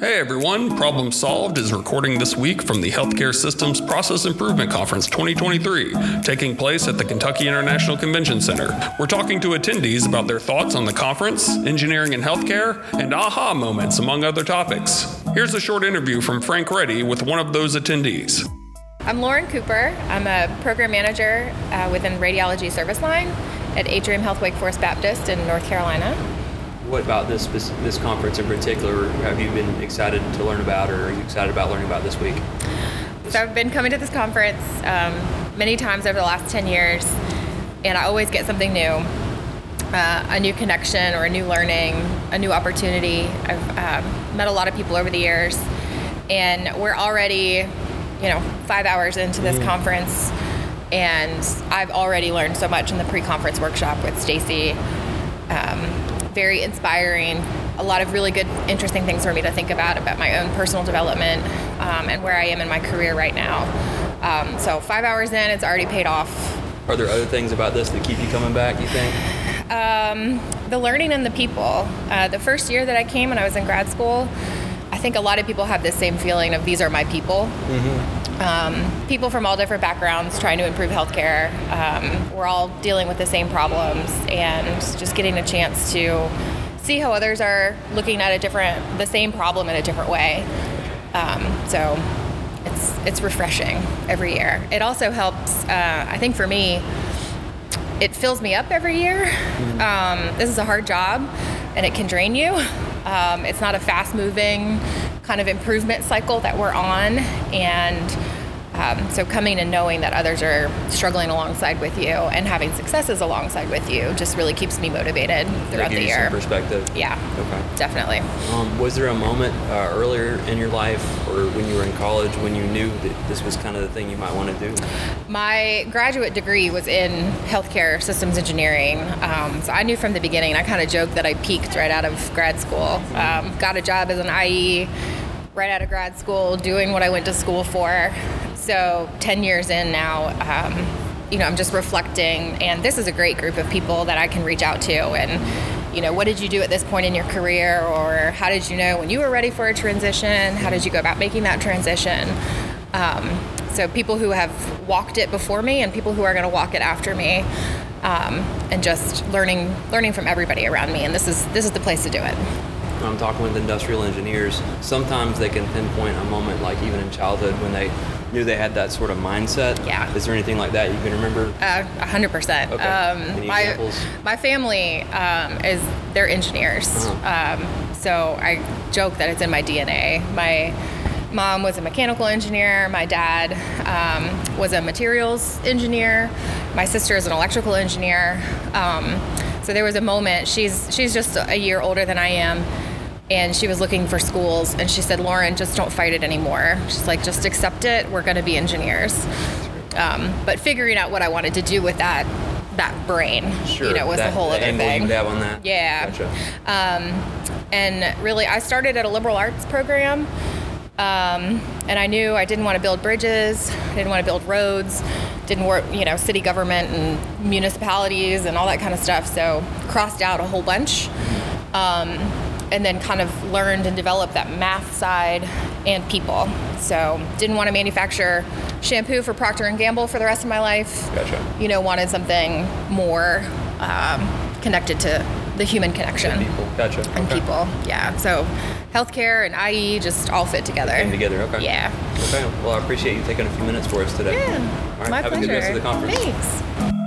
Hey everyone, Problem Solved is recording this week from the Healthcare Systems Process Improvement Conference 2023, taking place at the Kentucky International Convention Center. We're talking to attendees about their thoughts on the conference, engineering and healthcare, and aha moments, among other topics. Here's a short interview from Frank Reddy with one of those attendees. I'm Lauren Cooper. I'm a program manager uh, within Radiology Service Line at Atrium Health Wake Forest Baptist in North Carolina. What about this this conference in particular have you been excited to learn about, or are you excited about learning about this week? So I've been coming to this conference um, many times over the last 10 years, and I always get something new. Uh, a new connection or a new learning, a new opportunity. I've um, met a lot of people over the years, and we're already, you know, five hours into this mm. conference, and I've already learned so much in the pre-conference workshop with Stacy. Um, very inspiring. A lot of really good, interesting things for me to think about about my own personal development um, and where I am in my career right now. Um, so five hours in, it's already paid off. Are there other things about this that keep you coming back? You think? Um, the learning and the people. Uh, the first year that I came when I was in grad school, I think a lot of people have the same feeling of these are my people. Mm-hmm um, people from all different backgrounds trying to improve healthcare. Um, we're all dealing with the same problems, and just getting a chance to see how others are looking at a different, the same problem in a different way. Um, so it's it's refreshing every year. It also helps. Uh, I think for me, it fills me up every year. Mm-hmm. Um, this is a hard job, and it can drain you. Um, it's not a fast moving kind of improvement cycle that we're on. And um, so coming and knowing that others are struggling alongside with you and having successes alongside with you just really keeps me motivated throughout the year. perspective. Yeah. Okay. Definitely. Um, was there a moment uh, earlier in your life or when you were in college when you knew that this was kind of the thing you might want to do? My graduate degree was in healthcare systems engineering. Um, so I knew from the beginning. I kind of joked that I peaked right out of grad school. Um, got a job as an IE right out of grad school, doing what I went to school for. So 10 years in now, um, you know, I'm just reflecting, and this is a great group of people that I can reach out to and you know, what did you do at this point in your career, or how did you know when you were ready for a transition? How did you go about making that transition? Um, so people who have walked it before me and people who are going to walk it after me, um, and just learning learning from everybody around me. And this is this is the place to do it. I'm talking with industrial engineers, sometimes they can pinpoint a moment, like even in childhood, when they knew they had that sort of mindset. Yeah. Is there anything like that you can remember? Uh, a hundred percent. Okay. Um, Any my examples? my family um, is they're engineers, uh-huh. um, so I joke that it's in my DNA. My mom was a mechanical engineer. My dad um, was a materials engineer. My sister is an electrical engineer. Um, so there was a moment. She's she's just a year older than I am and she was looking for schools and she said lauren just don't fight it anymore. She's like just accept it. We're going to be engineers. Um, but figuring out what i wanted to do with that that brain sure, you know was that, the whole other thing you have on that. Yeah. Gotcha. um, and really i started at a liberal arts program. Um, and I knew I didn't want to build bridges, I didn't want to build roads, didn't work, you know, city government and municipalities and all that kind of stuff. So crossed out a whole bunch. Um, and then kind of learned and developed that math side and people. So didn't want to manufacture shampoo for Procter and Gamble for the rest of my life. Gotcha. You know, wanted something more um, connected to the human connection. And people. Gotcha. And okay. people. Yeah. So healthcare and IE just all fit together. Came together. Okay. Yeah. Okay. Well, I appreciate you taking a few minutes for us today. Yeah. All right. My Have pleasure. a good rest of the conference. Thanks.